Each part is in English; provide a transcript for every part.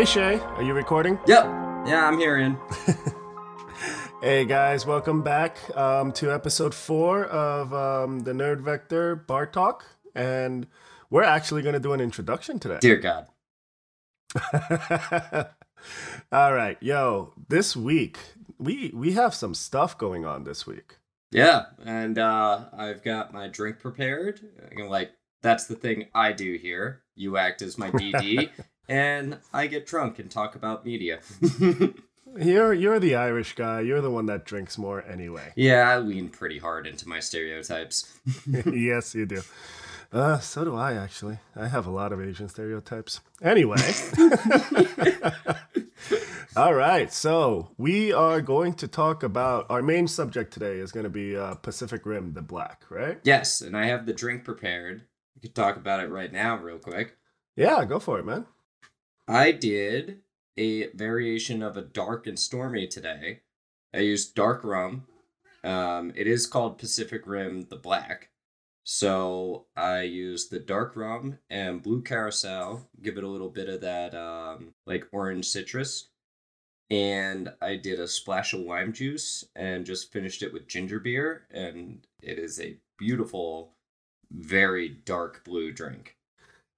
Hey Shay, are you recording? Yep. Yeah, I'm here, hearing. Hey guys, welcome back um, to episode four of um, the Nerd Vector Bar Talk, and we're actually going to do an introduction today. Dear God. All right, yo, this week we we have some stuff going on this week. Yeah, and uh, I've got my drink prepared. I'm like, that's the thing I do here. You act as my DD, and I get drunk and talk about media. You're you're the Irish guy. You're the one that drinks more anyway. yeah, I lean pretty hard into my stereotypes. yes, you do. Uh, so do I actually. I have a lot of Asian stereotypes. Anyway. All right, so we are going to talk about our main subject today is going to be uh, Pacific Rim, the Black, right? yes, and I have the drink prepared. We could talk about it right now, real quick. Yeah, go for it, man. I did a variation of a dark and stormy today. I used dark rum. Um, it is called Pacific Rim the Black. So I used the dark rum and blue carousel, give it a little bit of that um, like orange citrus. And I did a splash of lime juice and just finished it with ginger beer. And it is a beautiful, very dark blue drink.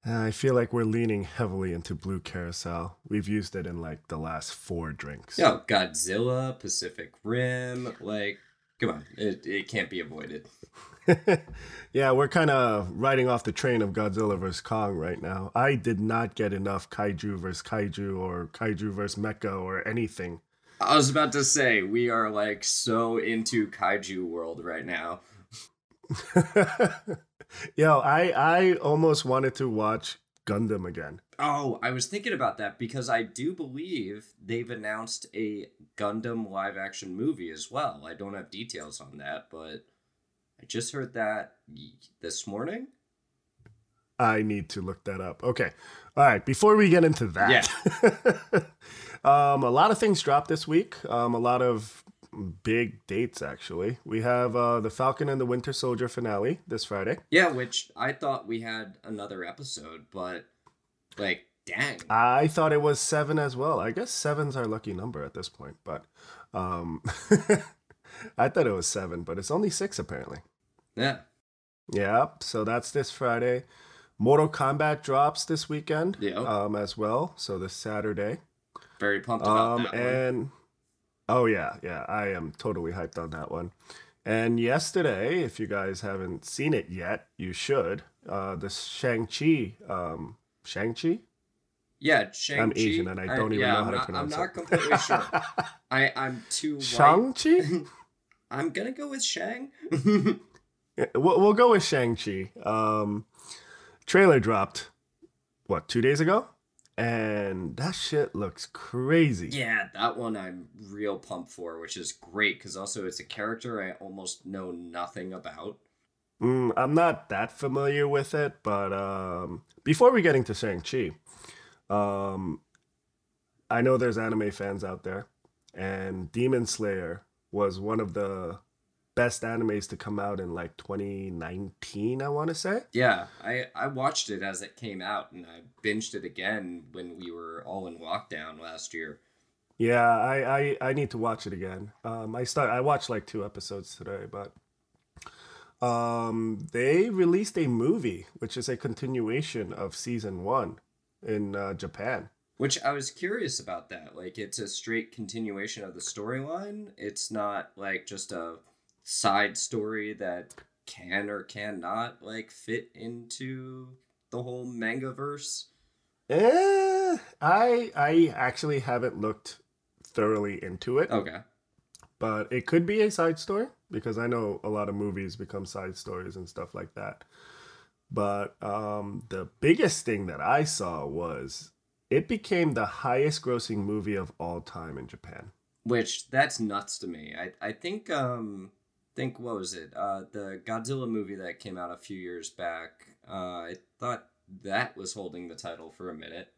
Uh, I feel like we're leaning heavily into Blue Carousel. We've used it in like the last four drinks. No, Godzilla, Pacific Rim, like, come on, it, it can't be avoided. yeah, we're kind of riding off the train of Godzilla vs. Kong right now. I did not get enough Kaiju vs. Kaiju or Kaiju vs. Mecha or anything. I was about to say, we are like so into kaiju world right now. Yo, I I almost wanted to watch Gundam again. Oh, I was thinking about that because I do believe they've announced a Gundam live action movie as well. I don't have details on that, but I just heard that this morning. I need to look that up. Okay. All right. Before we get into that, yeah. um, a lot of things dropped this week. Um, a lot of big dates, actually. We have uh, the Falcon and the Winter Soldier finale this Friday. Yeah, which I thought we had another episode, but like, dang. I thought it was seven as well. I guess seven's our lucky number at this point, but um, I thought it was seven, but it's only six apparently. Yeah. Yep. So that's this Friday. Mortal Kombat drops this weekend Yeah. um, as well. So this Saturday. Very pumped about Um, that one. and oh yeah, yeah, I am totally hyped on that one. And yesterday, if you guys haven't seen it yet, you should. Uh, the Shang Chi, um, Shang Chi. Yeah, Shang Chi. I'm Asian and I don't even yeah, know I'm how to pronounce it. I'm not it. completely sure. I I'm too. Shang Chi. I'm gonna go with Shang. Yeah, we'll, we'll go with Shang Chi. Um, trailer dropped what two days ago, and that shit looks crazy. yeah, that one I'm real pumped for, which is great because also it's a character I almost know nothing about. Mm, I'm not that familiar with it, but um, before we get into Shang Chi, um, I know there's anime fans out there, and Demon Slayer was one of the best animes to come out in like 2019. I want to say. Yeah, I I watched it as it came out, and I binged it again when we were all in lockdown last year. Yeah, I, I, I need to watch it again. Um, I start I watched like two episodes today, but um, they released a movie which is a continuation of season one in uh, Japan. Which I was curious about that. Like, it's a straight continuation of the storyline. It's not like just a side story that can or cannot like fit into the whole manga verse. Eh, I I actually haven't looked thoroughly into it, Okay. but it could be a side story because I know a lot of movies become side stories and stuff like that. But um, the biggest thing that I saw was it became the highest grossing movie of all time in Japan. Which that's nuts to me. I I think um think what was it? Uh the Godzilla movie that came out a few years back. Uh I thought that was holding the title for a minute.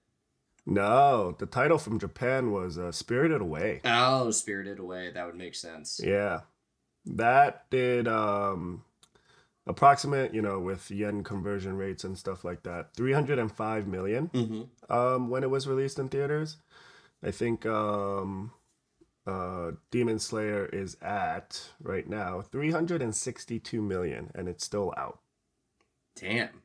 No, the title from Japan was uh, Spirited Away. Oh, Spirited Away, that would make sense. Yeah. That did um approximate, you know, with yen conversion rates and stuff like that, 305 million Mm-hmm. um, when it was released in theaters. I think um, uh, Demon Slayer is at right now 362 million, and it's still out. Damn.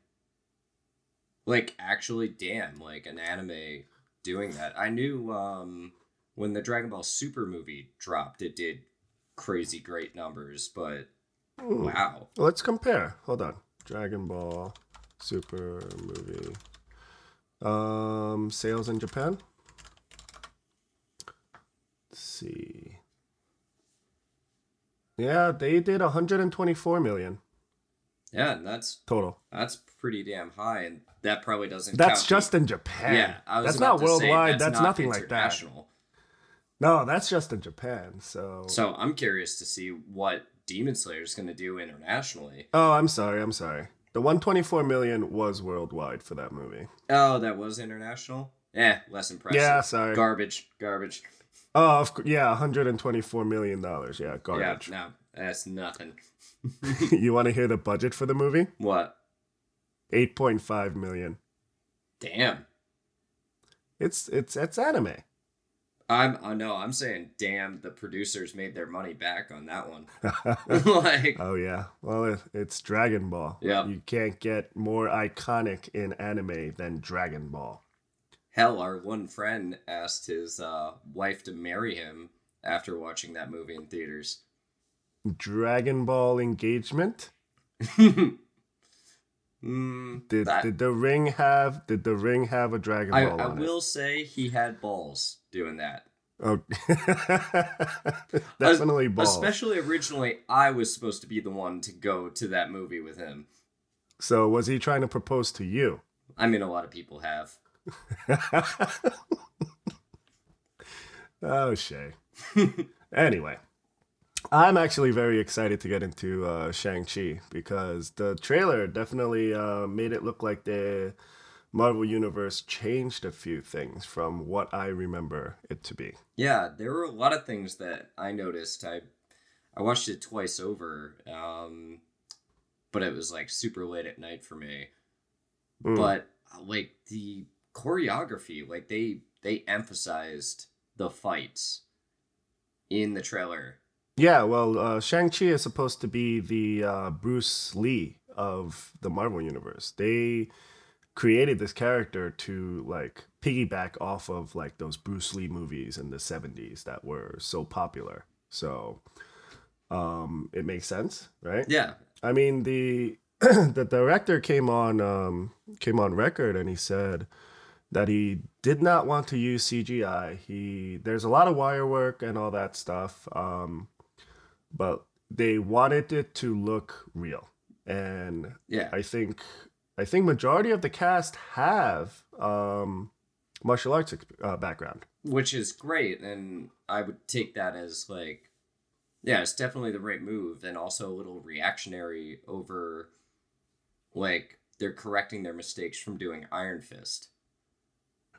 Like actually damn, like an anime doing that. I knew um when the Dragon Ball Super movie dropped, it did crazy great numbers, but Hmm. wow. Let's compare. Hold on. Dragon Ball Super movie. Um, sales in Japan. See. Yeah, they did 124 million Yeah, that's total. that's pretty damn high and that probably doesn't That's just in Japan. Yeah, I was that's not to say, worldwide. that's not nothing like that. No, that's just in Japan. So. So I'm curious to see what Demon Slayer is going to do internationally. Oh, I'm sorry. I'm sorry. The 124 million was worldwide for that movie. Oh, that was international. Eh, less impressive. Yeah, sorry. Garbage, garbage. Oh, yeah, 124 million dollars. Yeah, garbage. Yeah, no, that's nothing. you want to hear the budget for the movie? What? 8.5 million. Damn. It's it's it's anime. I'm. Uh, I know. I'm saying, damn. The producers made their money back on that one. like, oh yeah. Well, it, it's Dragon Ball. Yeah. You can't get more iconic in anime than Dragon Ball. Hell, our one friend asked his uh, wife to marry him after watching that movie in theaters. Dragon Ball engagement. mm, Did that- did the ring have did the ring have a Dragon I, Ball I on it? will say he had balls doing that. Oh, definitely balls. Especially originally, I was supposed to be the one to go to that movie with him. So was he trying to propose to you? I mean, a lot of people have. oh, Shay. anyway, I'm actually very excited to get into uh, Shang-Chi because the trailer definitely uh, made it look like the Marvel Universe changed a few things from what I remember it to be. Yeah, there were a lot of things that I noticed. I I watched it twice over, um, but it was like super late at night for me. Mm. But like the choreography, like they they emphasized the fights in the trailer. Yeah, well, uh, Shang-Chi is supposed to be the uh, Bruce Lee of the Marvel Universe. They created this character to like piggyback off of like those Bruce Lee movies in the 70s that were so popular. So um it makes sense, right? Yeah, I mean the the director came on um came on record and he said that he did not want to use CGI. He there's a lot of wire work and all that stuff. Um but they wanted it to look real. And yeah. I think I think majority of the cast have um martial arts uh, background. which is great and i would take that as like yeah it's definitely the right move and also a little reactionary over like they're correcting their mistakes from doing iron fist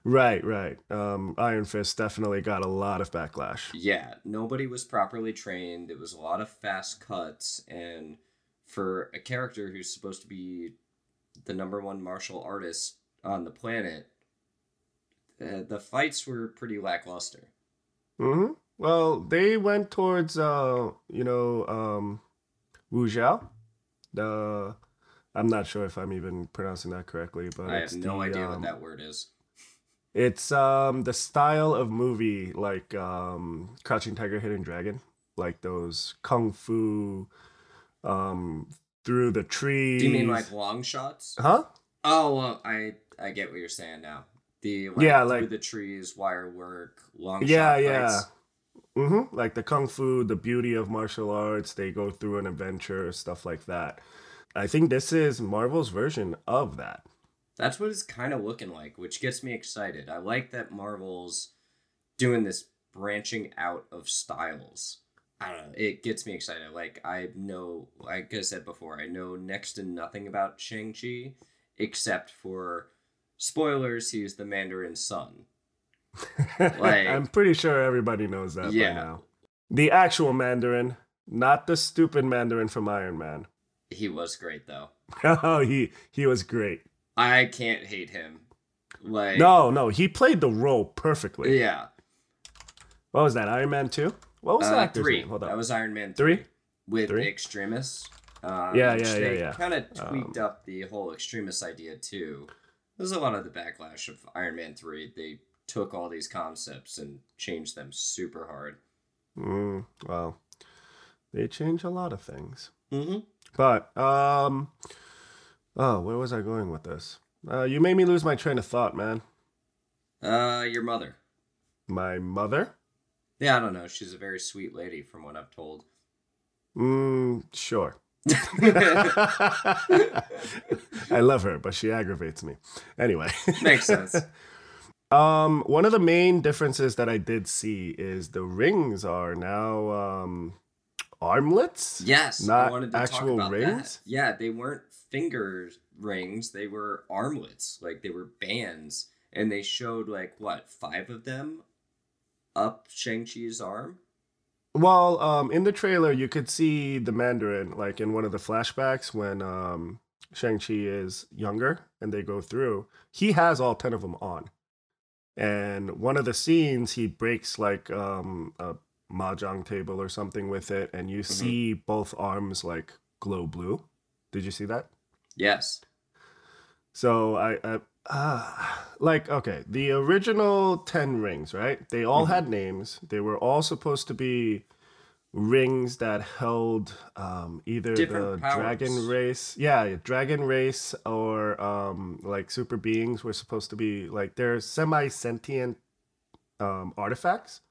Right, right. Um Iron Fist definitely got a lot of backlash. yeah nobody was properly trained it was a lot of fast cuts and for a character who's supposed to be the number one martial artist on the planet uh, the fights were pretty lackluster Mm-hmm. Well, they went towards uh, you know, um Wu Zhao. The I'm not sure if I'm even pronouncing that correctly, but i have no the, idea um, what that word is It's um the style of movie like um Crouching Tiger, Hidden Dragon, like those kung fu um through the trees. do you mean like long shots Huh? Oh, well, I I get what you're saying now. The like, Yeah, through like- the trees, wire work, long shots. Yeah, yeah. fights. Mm-hmm. Like the kung fu, the beauty of martial arts, they go through an adventure, stuff like that. I think this is Marvel's version of that. That's what it's kind of looking like, which gets me excited. I like that Marvel's doing this branching out of styles. I don't know. It gets me excited. Like I know, like I said before, I know next to nothing about Shang Chi, except for spoilers. He's the Mandarin's son. Like- I'm pretty sure everybody knows that by now. The actual Mandarin, not the stupid Mandarin from Iron Man. He was great though. Oh, he he was great. I can't hate him. Like No, no, he played the role perfectly. yeah, What was that? Iron Man two? What was uh, that? three. Hold on. That was Iron Man Three? three, with Three? extremists. Um, Yeah, yeah, they yeah, yeah. Kind of tweaked Um, up the whole extremist idea too. There's a lot of the backlash of Iron Man three. They took all these concepts and changed them super hard. Mm, well, they change a lot of things. Mm-hmm. But um, oh, where was I going with this? Uh, you made me lose my train of thought, man. Uh, your mother. My mother. Yeah, I don't know. She's a very sweet lady, from what I've told. Mm, sure. I love her, but she aggravates me. Anyway. Makes sense. Um, one of the main differences that I did see is the rings are now um armlets. Yes, Not actual rings? That. Yeah, they weren't finger rings; they were armlets. Like they were bands, and they showed like what five of them up Shang Chi's arm. Well, um, in the trailer, you could see the Mandarin, like in one of the flashbacks when um Shang-Chi is younger and they go through, he has all 10 of them on. And one of the scenes, he breaks like um a mahjong table or something with it, and you see both arms like glow blue. Did you see that? Yes. So I, I uh, like okay, the original 10 rings, right? They all Mhm. had names. They were all supposed to be rings that held um either Different the dragon race. Yeah, dragon race or um like super beings were supposed to be like they're semi-sentient um artifacts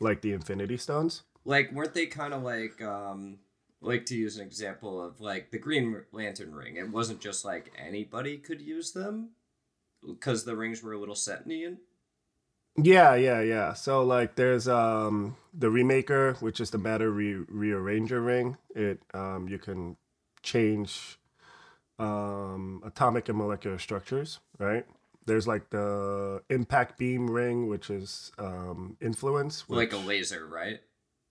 like the infinity stones. Like, weren't they kind of like, um, like to use an example of like the Green Lantern ring? It wasn't just like anybody could use them because the rings were a little sentient. Yeah, yeah, yeah. So like there's um the remaker, which is the matter re- rearranger ring. It um you can change um atomic and molecular structures, right? There's like the impact beam ring, which is um influence. Like a laser, right?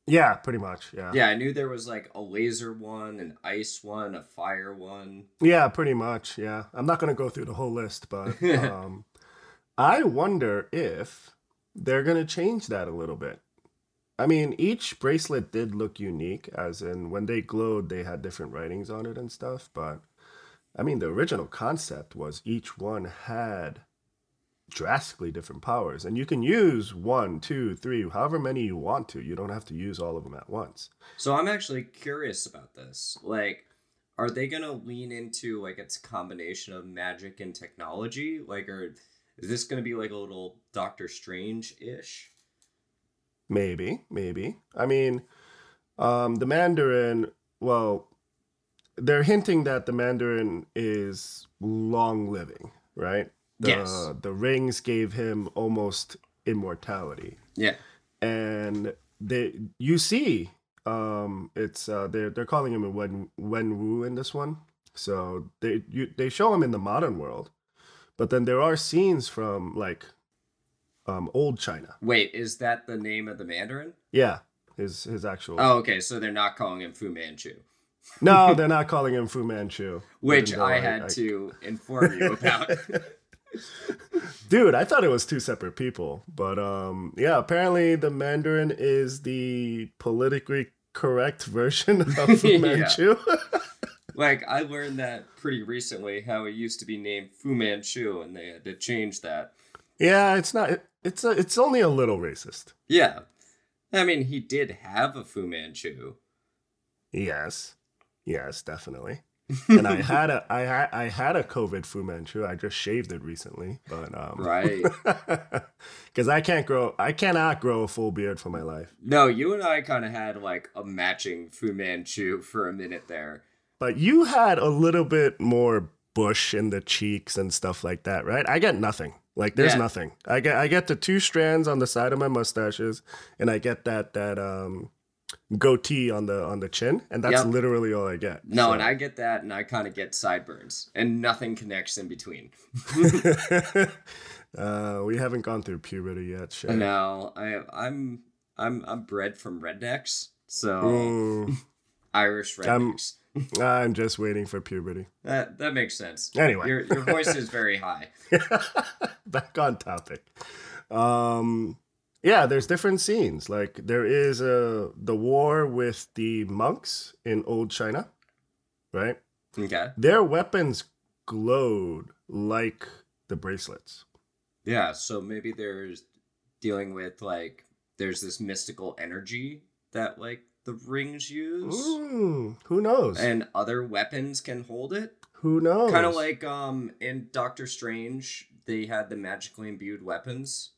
Yeah, pretty much. Yeah. Yeah, I knew there was like a laser one, an ice one, a fire one. Yeah, pretty much. Yeah. I'm not going to go through the whole list, but um, I wonder if they're going to change that a little bit. I mean, each bracelet did look unique, as in when they glowed, they had different writings on it and stuff. But I mean, the original concept was each one had drastically different powers, and you can use one, two, three, however many you want to. You don't have to use all of them at once. So I'm actually curious about this. Like, are they gonna lean into like it's a combination of magic and technology? Like, or is this gonna be like a little Doctor Strange ish? Maybe, maybe. I mean, um, the Mandarin, well, they're hinting that the Mandarin is long living, right? The, Yes. The rings gave him almost immortality. Yeah. And they you see um it's uh they're they're calling him a Wen Wen Wu in this one. So they you they show him in the modern world. But then there are scenes from like um old China. Wait, is that the name of the Mandarin? Yeah, his his actual. Oh, okay. So they're not calling him Fu Manchu, No, they're not calling him Fu Manchu. which even though I had to inform you about. Dude, I thought it was two separate people, but um, yeah. Apparently, the Mandarin is the politically correct version of Fu Manchu. like, I learned that pretty recently. How it used to be named Fu Manchu, and they had to change that. yeah, it's not. It, it's a, It's only a little racist. Yeah, I mean, he did have a Fu Manchu. Yes, yes, definitely. And I had a I had I had a COVID Fu Manchu. I just shaved it recently, but um, Right. Because I can't grow. I cannot grow a full beard for my life. No, you and I kind of had like a matching Fu Manchu for a minute there. But you had a little bit more bush in the cheeks and stuff like that, right? I get nothing. Like there's Yeah. nothing. I get I get the two strands on the side of my mustaches, and I get that that um goatee on the on the chin, and that's Yep. literally all I get. No, So- and I get that, and I kind of get sideburns, and nothing connects in between. uh, we haven't gone through puberty yet. Shit. No, I, I'm, I'm, I'm bred from rednecks, so Mm, Irish I'm- rednecks. I'm just waiting for puberty. That that makes sense. Anyway. your your voice is very high. Back on topic. Um, yeah, there's different scenes. Like there is a the war with the monks in old China, right? Okay. Their weapons glowed like the bracelets. Yeah, so maybe there's dealing with like there's this mystical energy that like the rings use who knows? and other weapons can hold it. who knows? Kind of like um in Doctor Strange, they had the magically imbued weapons.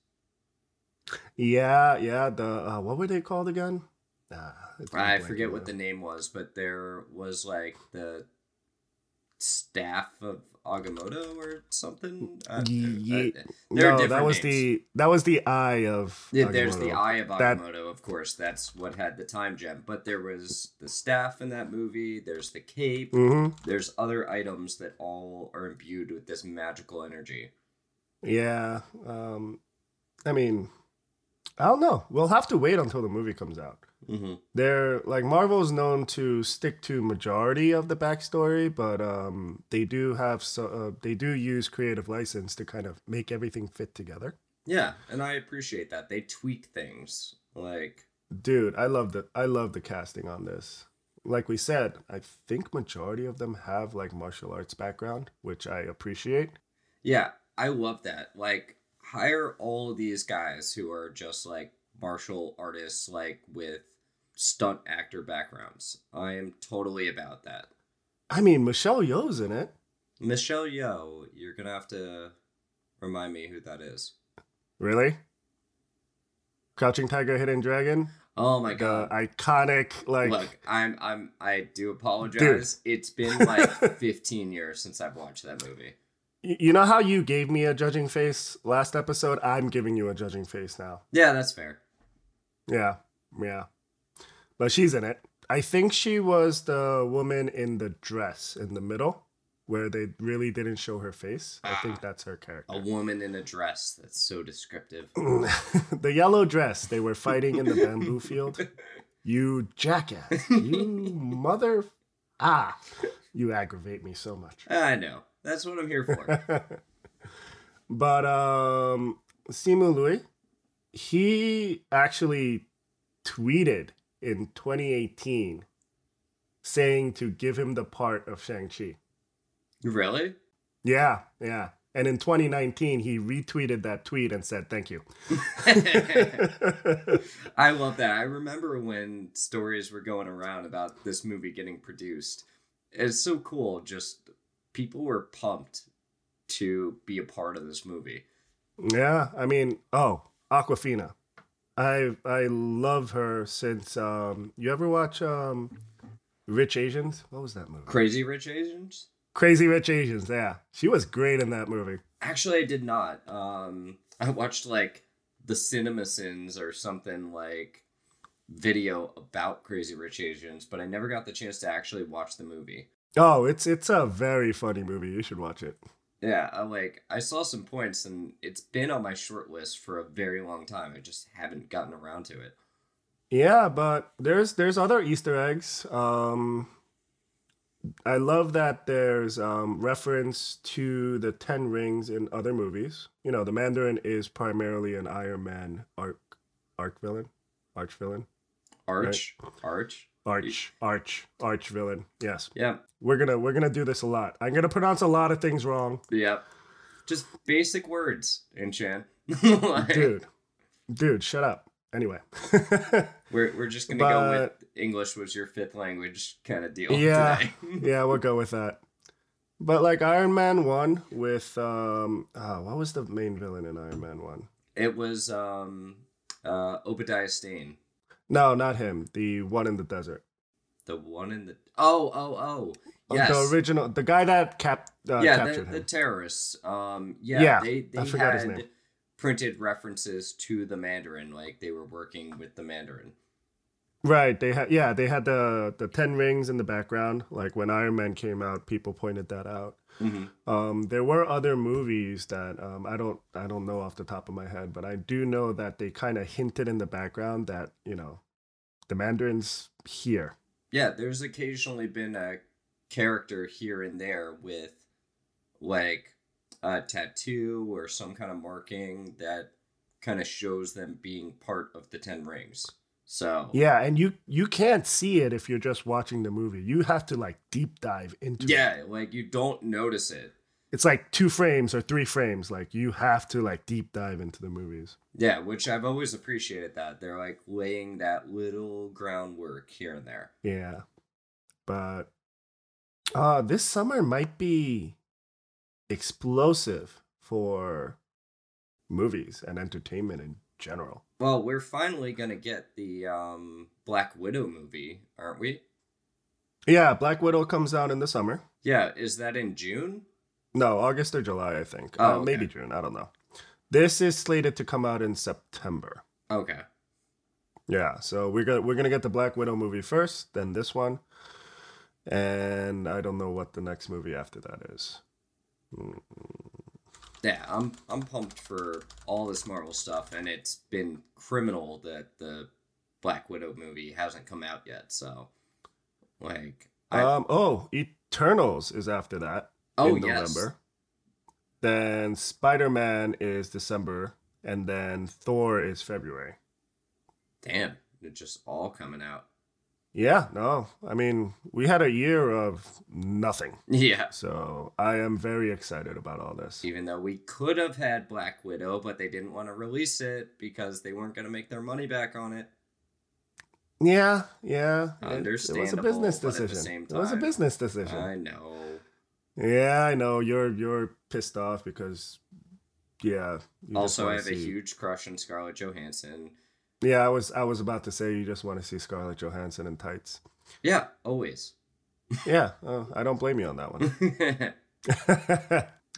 Yeah, yeah. The uh, what were they called again? It's I forget what the name was, but there was like the staff of Agamotto or something. Uh, Ye- uh, are no, that was names. the that was the eye of. Yeah, there's the Eye of That- Agamotto, of course. That's what had the time gem. But there was the staff in that movie. There's the cape. Mhm. There's other items that all are imbued with this magical energy. Yeah. Um, I mean, I don't know. We'll have to wait until the movie comes out. hmm They're like Marvel's known to stick to majority of the backstory, but um, they do have so uh, they do use creative license to kind of make everything fit together. Yeah, and I appreciate that. They tweak things. Like, Dude, I love the I love the casting on this. Like we said, I think majority of them have like martial arts background, which I appreciate. yeah, I love that. Like, hire all of these guys who are just like martial artists, like with stunt actor backgrounds. I am totally about that. I mean, Michelle Yeoh's in it. Michelle Yeoh, you're gonna have to remind me who that is. Really? Crouching Tiger, Hidden Dragon, Oh my the god! iconic like. Look, I'm I'm I do apologize. It's been like 15 years since I've watched that movie. You know how you gave me a judging face last episode? I'm giving you a judging face now. Yeah, that's fair. Yeah, yeah. But she's in it. I think she was the woman in the dress in the middle where they really didn't show her face. I think that's her character. A woman in a dress. That's so descriptive. the yellow dress. They were fighting in the bamboo field. You jackass. You mother. Ah. You aggravate me so much. I know. That's what I'm here for. but um Simu Liu, he actually tweeted in 2018 saying to give him the part of Shang-Chi. really? Yeah, yeah. And in 2019, he retweeted that tweet and said, thank you. I love that. I remember when stories were going around about this movie getting produced. It's so cool. Just people were pumped to be a part of this movie. yeah, I mean, oh, Awkwafina. I I love her since um you ever watch um Rich Asians? What was that movie? Crazy Rich Asians? Crazy Rich Asians, yeah. She was great in that movie. Actually, I did not. Um, I watched like the Cinema Sins or something like video about Crazy Rich Asians, but I never got the chance to actually watch the movie. Oh, it's it's a very funny movie. You should watch it. Yeah, I like I saw some points and it's been on my short list for a very long time. I just haven't gotten around to it. Yeah, but there's there's other Easter eggs. Um I love that there's um reference to the Ten Rings in other movies. You know, the Mandarin is primarily an Iron Man arc arc villain. Arch villain. Arch, Arch. Arch arch arch villain. Yes. Yeah, We're gonna we're gonna do this a lot. I'm gonna pronounce a lot of things wrong. yeah. Just basic words, Inchan. Like, Dude. Dude, shut up. Anyway. We're we're just gonna go with English was your fifth language kind of deal Yeah. yeah, we'll go with that. But like Iron Man one with um ah, what was the main villain in Iron Man one? It was um uh Obadiah Stane. No, not him. The one in the desert. The one in the oh oh oh Uh, yes The original the guy that cap uh, yeah the, captured the terrorists um yeah, Yeah, they I they forgot his name. printed references to the Mandarin like they were working with the Mandarin. Right, they had yeah, they had the the 10 rings in the background. Like when Iron Man came out, people pointed that out. hmm Um, there were other movies that um, I don't I don't know off the top of my head, but I do know that they kind of hinted in the background that you know the Mandarin's here. yeah, there's occasionally been a character here and there with like a tattoo or some kind of marking that kind of shows them being part of the Ten Rings. So Yeah, and you you can't see it if you're just watching the movie. You have to like deep dive into it. yeah, like you don't notice it. It's like two frames or three frames. Like you have to like deep dive into the movies. Yeah, which I've always appreciated that they're like laying that little groundwork here and there. Yeah. But uh this summer might be explosive for movies and entertainment in general. Well, we're finally gonna get the um, Black Widow movie, aren't we? Yeah, Black Widow comes out in the summer. Yeah, is that in June? No, August or July, I think. Oh, uh, okay. maybe June. I don't know. This is slated to come out in September. Okay. Yeah, so we're gonna we're gonna get the Black Widow movie first, then this one, and I don't know what the next movie after that is. Yeah, I'm I'm pumped for all this Marvel stuff, and it's been criminal that the Black Widow movie hasn't come out yet. So, like, I, Um. Oh, Eternals is after that oh in yes, November. Then Spider Man is December, and then Thor is February. damn, it's just all coming out. Yeah. No, I mean we had a year of nothing, Yeah, so I am very excited about all this. even though we could have had Black Widow, but they didn't want to release it because they weren't going to make their money back on it. Yeah, yeah. It, it was a business but at the decision. same It was a business decision. I know. Yeah, I know. You're you're pissed off because yeah. Also, I have a huge crush on Scarlett Johansson. Yeah, I was I was about to say you just want to see Scarlett Johansson in tights. Yeah, always. Yeah, oh, I don't blame you on that one.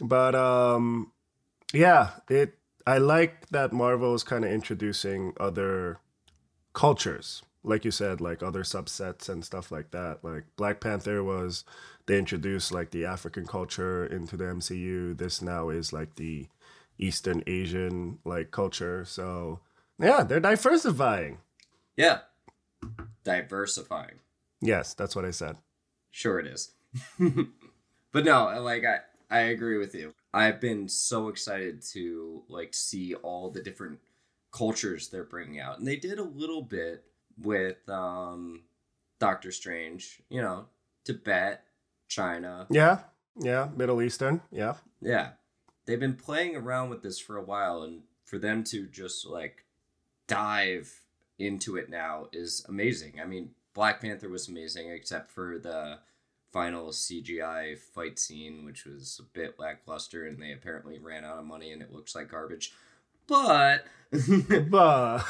but um yeah, it I like that Marvel is kind of introducing other cultures. Like you said, like other subsets and stuff like that. Like Black Panther was they introduced like the African culture into the MCU. This now is like the Eastern Asian like culture. So yeah, they're diversifying. yeah. Diversifying. Yes, that's what I said. Sure it is. but no, like I I agree with you. I've been so excited to like see all the different cultures they're bringing out. And they did a little bit with um Doctor Strange, you know, Tibet, China. Yeah, yeah, Middle Eastern. Yeah. Yeah. They've been playing around with this for a while and for them to just like dive into it now is amazing. I mean, Black Panther was amazing except for the final CGI fight scene which was a bit lackluster and they apparently ran out of money and it looks like garbage. But but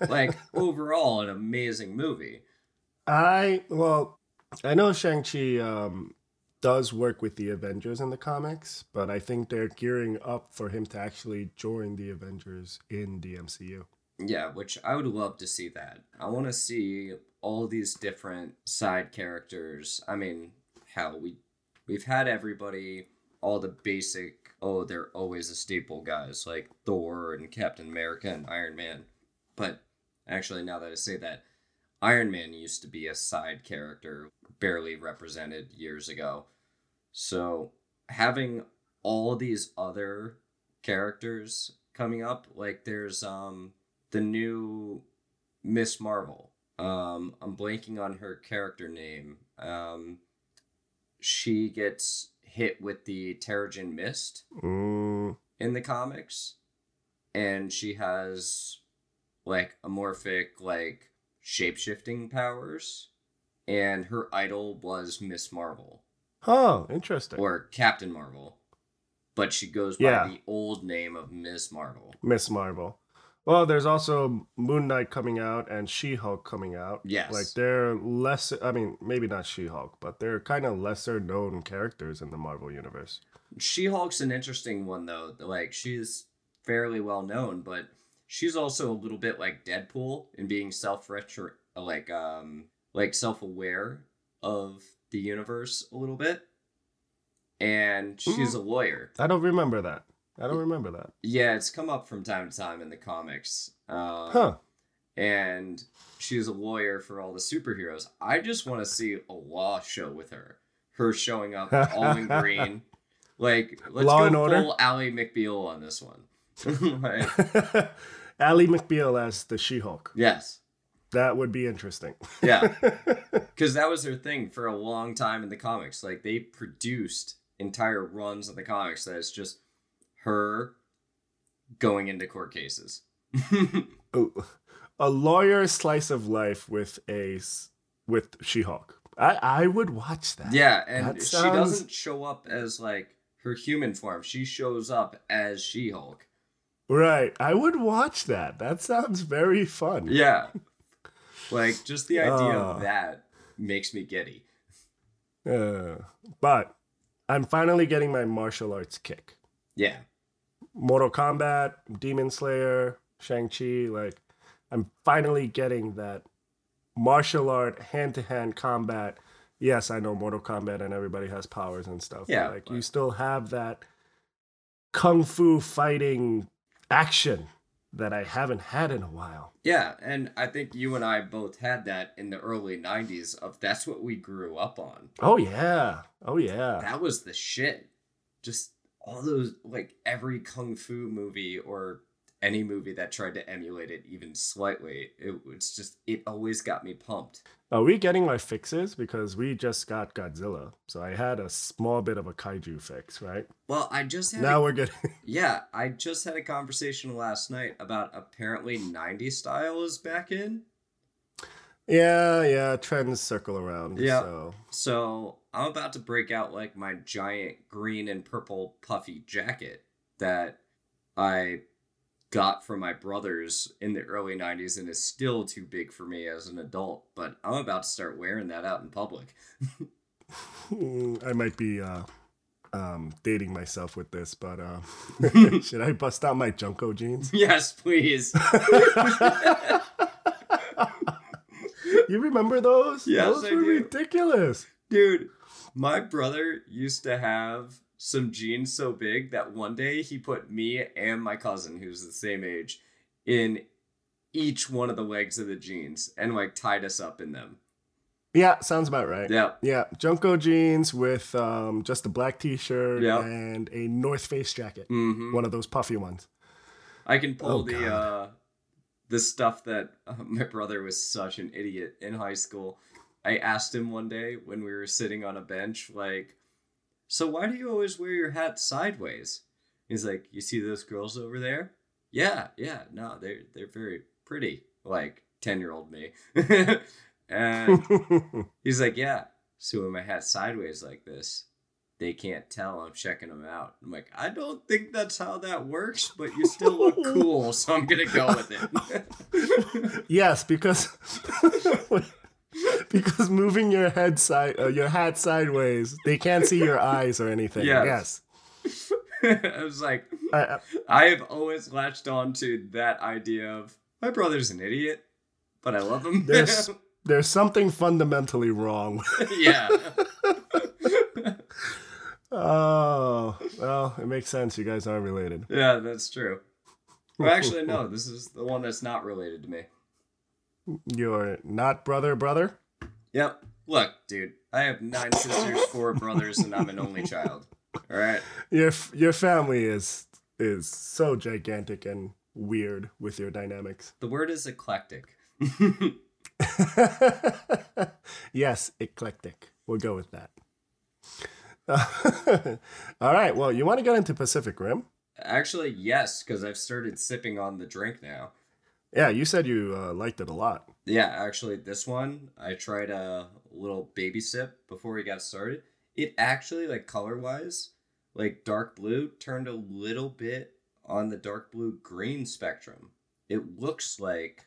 like overall an amazing movie. I well, I know Shang Chi um, does work with the Avengers in the comics, but I think they're gearing up for him to actually join the Avengers in the MCU. Yeah, which I would love to see that. I want to see all these different side characters. I mean, hell, we we've had everybody, all the basic. Oh, they're always a staple guys like Thor and Captain America and Iron Man. But actually, now that I say that, Iron Man used to be a side character, barely represented years ago. So having all these other characters coming up, like there's um the new Miss Marvel. Um, I'm blanking on her character name. Um, she gets hit with the Terrigen Mist Mm, in the comics, and she has like amorphic, like shape shifting powers, and her idol was Miss Marvel oh, interesting. or Captain Marvel, but she goes by Yeah. the old name of Miss Marvel. Miss Marvel. Well, there's also Moon Knight coming out and She Hulk coming out. Yes. Like they're less. I mean, maybe not She Hulk, but they're kind of lesser known characters in the Marvel universe. She Hulk's an interesting one though. Like she's fairly well known, but she's also a little bit like Deadpool in being self retro like um like self aware of the universe a little bit. And she's a lawyer. I don't remember that. I don't remember that. Yeah, it's come up from time to time in the comics. Um, Huh. and she's a lawyer for all the superheroes. I just want to see a law show with her. Her showing up all in green. Like, let's Law go and full Order? Ally McBeal on this one. like, Ally McBeal as the She-Hulk. yes. That would be interesting. Yeah. Because that was her thing for a long time in the comics. Like, they produced entire runs of the comics that is just her going into court cases. a lawyer slice of life with a with She-Hulk. I I would watch that. Yeah, and That she sounds- doesn't show up as like her human form. She shows up as She Hulk. Right. I would watch that. That sounds very fun. Yeah. like just the idea Ah. of that makes me giddy. Uh, but I'm finally getting my martial arts kick. Yeah. Mortal Kombat, Demon Slayer, Shang-Chi, like I'm finally getting that martial art hand-to-hand combat. Yes, I know Mortal Kombat and everybody has powers and stuff. but, Yeah, like you still have that kung fu fighting action that I haven't had in a while. Yeah, and I think you and I both had that in the early 90s of that's what we grew up on. Oh yeah. Oh yeah. That was the shit. Just all those like every kung fu movie or any movie that tried to emulate it even slightly. It was just it always got me pumped. Are we getting my fixes? Because we just got Godzilla. So I had a small bit of a kaiju fix, right? Well, I just had Now a, we're getting yeah, I just had a conversation last night about apparently 90 style is back in. Yeah, yeah, trends circle around. Yeah. So So I'm about to break out like my giant green and purple puffy jacket that I got from my brothers in the early 90s and is still too big for me as an adult, but I'm about to start wearing that out in public. I might be uh um dating myself with this, but uh should I bust out my Junko jeans? yes, please. You remember those? Yes, those I were do. ridiculous. Dude, my brother used to have some jeans so big that one day he put me and my cousin, who's the same age, in each one of the legs of the jeans and like tied us up in them. Yeah, sounds about right. Yeah. Yeah, Junko jeans with um just a black t-shirt Yeah. and a North Face jacket. hmm One of those puffy ones. I can pull Oh, the God. uh the stuff that uh, my brother was such an idiot in high school. I asked him one day when we were sitting on a bench, like, so why do you always wear your hat sideways? He's like, you see those girls over there? Yeah, yeah, no, they're they're very pretty, like ten year old me. and he's like, yeah. So when my hat's sideways like this, they can't tell I'm checking them out. I'm like, I don't think that's how that works, but you still look cool, so I'm gonna go with it. yes, because because moving your head side, uh, your hat sideways, they can't see your eyes or anything. Yes. Yes. I was like, I, I- I have always latched on to that idea of my brother's an idiot, but I love him. There's- there's something fundamentally wrong. yeah. oh, well, it makes sense. You guys are related. Yeah, that's true. Well, actually, no. This is the one that's not related to me. You're not brother, brother. Yep. Look, dude, I have nine sisters, four brothers, and I'm an only child. All right. Your f- your family is is so gigantic and weird with your dynamics. The word is eclectic. yes, eclectic. We'll go with that. all right. Well, you want to get into Pacific Rim? Actually, yes, because I've started sipping on the drink now. Yeah, you said you uh, liked it a lot. Yeah, actually, this one I tried a little baby sip before we got started. It actually, like color wise, like dark blue turned a little bit on the dark blue green spectrum. It looks like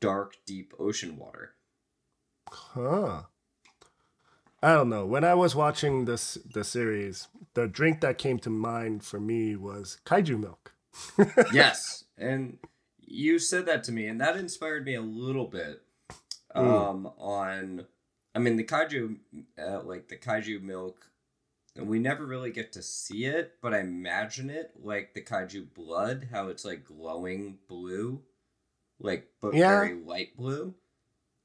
dark, deep ocean water. Huh. I don't know. When I was watching this the series, the drink that came to mind for me was kaiju milk. yes, and you said that to me, and that inspired me a little bit. Um, on, I mean, the kaiju, uh, like the kaiju milk, and we never really get to see it, but I imagine it like the kaiju blood, how it's like glowing blue. like but Yeah. very light blue.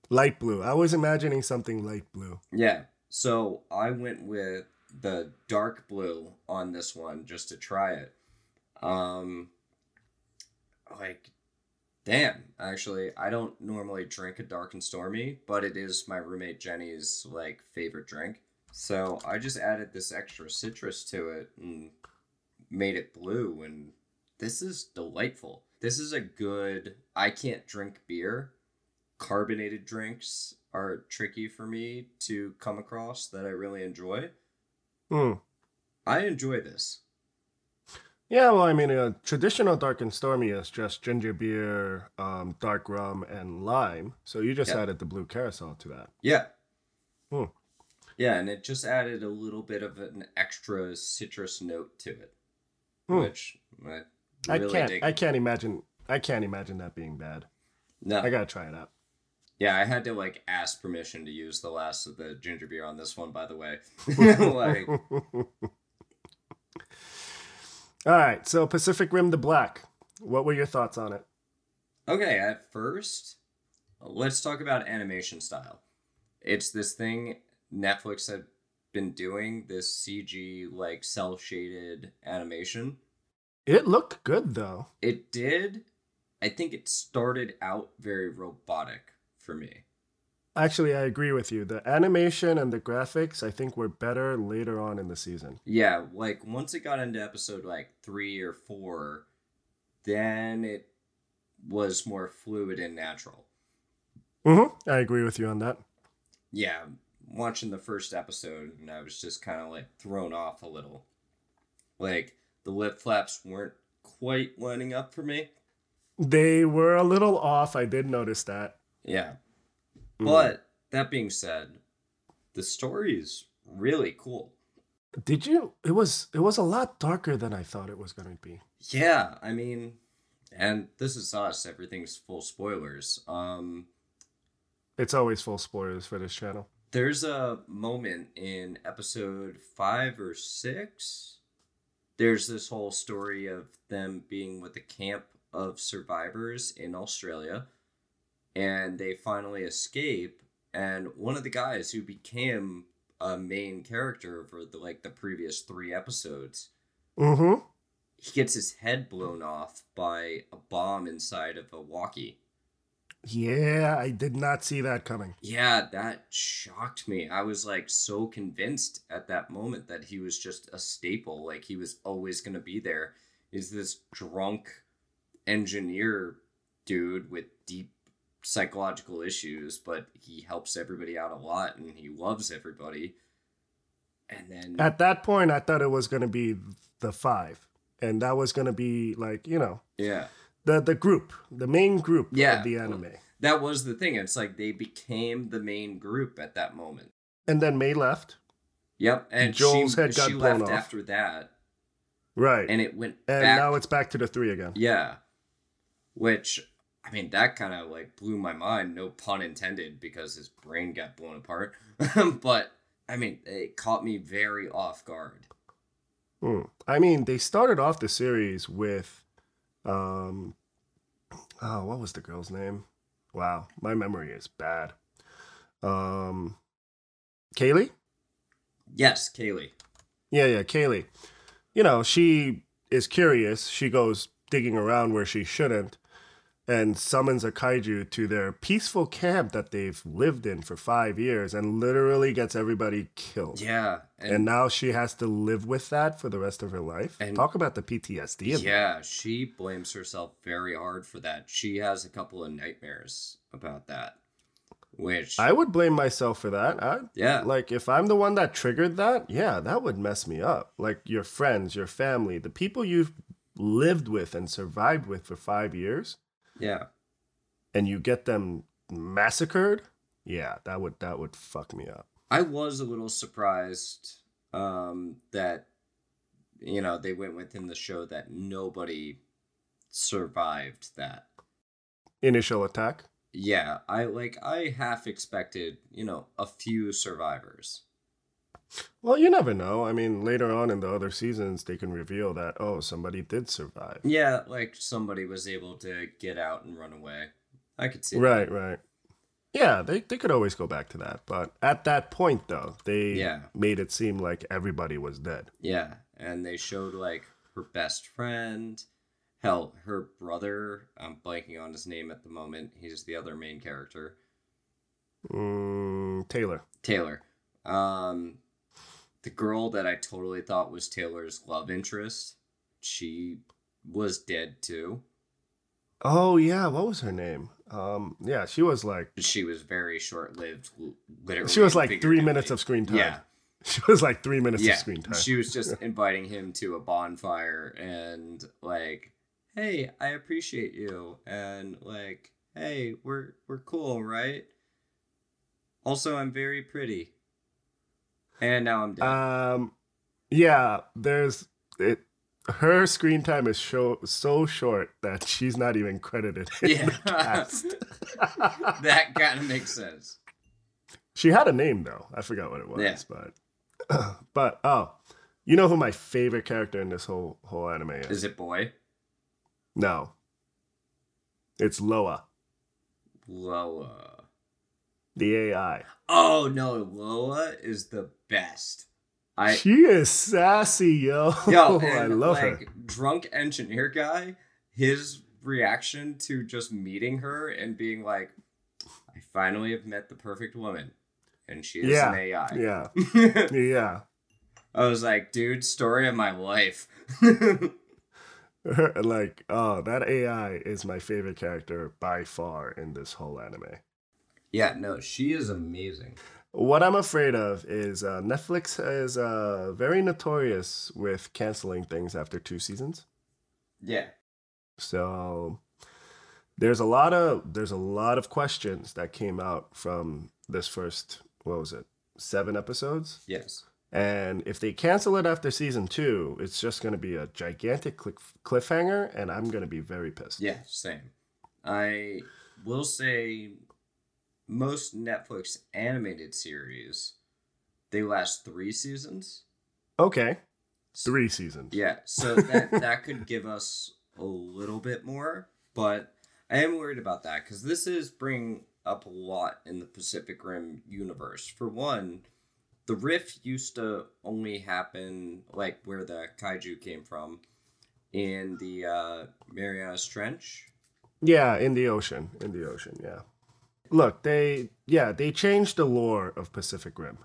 Light blue. I was imagining something light blue. Yeah. So I went with the dark blue on this one just to try it. Um like damn, actually I don't normally drink a dark and stormy, but it is my roommate Jenny's like favorite drink. So I just added this extra citrus to it and made it blue and this is delightful. This is a good I can't drink beer carbonated drinks are tricky for me to come across that I really enjoy. Hmm. I enjoy this. Yeah, well, I mean, a traditional dark and stormy is just ginger beer, um, dark rum, and lime. So you just Yeah. added the blue curaçao to that. Yeah. Hmm. Yeah, and it just added a little bit of an extra citrus note to it, Hmm. which I I really can't. dig. I can't imagine. I can't imagine that being bad. no, I gotta try it out. yeah, I had to like ask permission to use the last of the ginger beer on this one. By the way, like All right. So Pacific Rim: The Black. What were your thoughts on it? Okay, at first, let's talk about animation style. It's this thing Netflix had been doing, this CG, like cel shaded animation. It looked good though. It did. I think it started out very robotic for me. Actually, I agree with you. The animation and the graphics, I think, were better later on in the season. Yeah, like once it got into episode like three or four, then it was more fluid and natural. Mm-hmm. I agree with you on that. yeah, watching the first episode, and I was just kind of like thrown off a little. Like the lip flaps weren't quite lining up for me. They were a little off. I did notice that. Yeah, Mm. but that being said, the story is really cool. Did you? It was. It was a lot darker than I thought it was going to be. Yeah, I mean, and this is us. Everything's full spoilers. Um, It's always full spoilers for this channel. There's a moment in episode five or six. There's this whole story of them being with a camp of survivors in Australia, and they finally escape. And one of the guys who became a main character for the like the previous three episodes, Mm-hmm. he gets his head blown off by a bomb inside of a walkie. Yeah, I did not see that coming. Yeah, that shocked me. I was like so convinced at that moment that he was just a staple, like he was always going to be there. Is this drunk engineer dude with deep psychological issues, but he helps everybody out a lot and he loves everybody. And then At that point, I thought it was going to be the five, and that was going to be like you know yeah, the the group, the main group Yeah. of the anime. that was the thing. It's like they became the main group at that moment. And then May left. Yep, and Joel's she, head got she blown left off. after that, Right. and it went And back now it's back to the three again. Yeah. Which, I mean, that kind of like blew my mind, no pun intended, because his brain got blown apart. but, I mean, it caught me very off guard. Hmm. I mean, they started off the series with, um, oh, what was the girl's name? Wow, my memory is bad. Um, Kaylee. Yes, Kaylee. Yeah, yeah, Kaylee. You know, she is curious. She goes digging around where she shouldn't and summons a kaiju to their peaceful camp that they've lived in for five years and literally gets everybody killed. Yeah. And, now she has to live with that for the rest of her life. And- Talk about the PTSD of that. yeah, she blames herself very hard for that. She has a couple of nightmares about that. Which, I would blame myself for that. I, yeah. Like, if I'm the one that triggered that, yeah, that would mess me up. Like, your friends, your family, the people you've lived with and survived with for five years, yeah. and you get them massacred, yeah, that would that would fuck me up. I was a little surprised um, that you know they went within the show that nobody survived that. Initial attack. Yeah, I like I half expected you know a few survivors. Well, you never know. I mean, later on in the other seasons, they can reveal that oh, somebody did survive. Yeah, like somebody was able to get out and run away. I could see. Right, right. Yeah, they, they could always go back to that. But at that point, though, they Yeah. made it seem like everybody was dead. Yeah, and they showed like her best friend. Hell, her brother. I'm blanking on his name at the moment. He's the other main character. Mm, Taylor. Taylor. Um, the girl that I totally thought was Taylor's love interest. She was dead too. Oh yeah, what was her name? Um, yeah, she was like She was very short lived. Literally, she was like three minutes of screen time. Yeah, She was like three minutes yeah. of screen time. She was just inviting him to a bonfire and like, hey, I appreciate you, and like, hey, we're we're cool, right? Also, I'm very pretty. And now I'm dead. Um, yeah, there's it. Her screen time is show, so short that she's not even credited Yeah. that kind of makes sense. she had a name though. I forgot what it was, Yeah. but but oh, you know who my favorite character in this whole whole anime is? Is it boy? No, it's Loa, Loa. the AI. Oh no, Loa is the best. I she is sassy, yo. yo, oh, I love like her. drunk engineer guy. His reaction to just meeting her and being like, "I finally have met the perfect woman," and she is Yeah, an AI. Yeah, yeah. I was like, "Dude, story of my life." Like, oh, that AI is my favorite character by far in this whole anime. yeah, no, she is amazing. What I'm afraid of is uh, Netflix is uh, very notorious with canceling things after two seasons. Yeah, So there's a lot of there's a lot of questions that came out from this first what was it seven episodes yes. and if they cancel it after season two it's just going to be a gigantic cliff- cliffhanger and i'm going to be very pissed Yeah, same. I will say most Netflix animated series they last 3 seasons. okay three seasons Yeah, so that that could give us a little bit more, but I am worried about that cuz this is bringing up a lot in the Pacific Rim universe. For one, the rift used to only happen like where the kaiju came from in the uh Marianas Trench. Yeah, in the ocean. In the ocean, yeah. Look, they yeah, they changed the lore of Pacific Rim.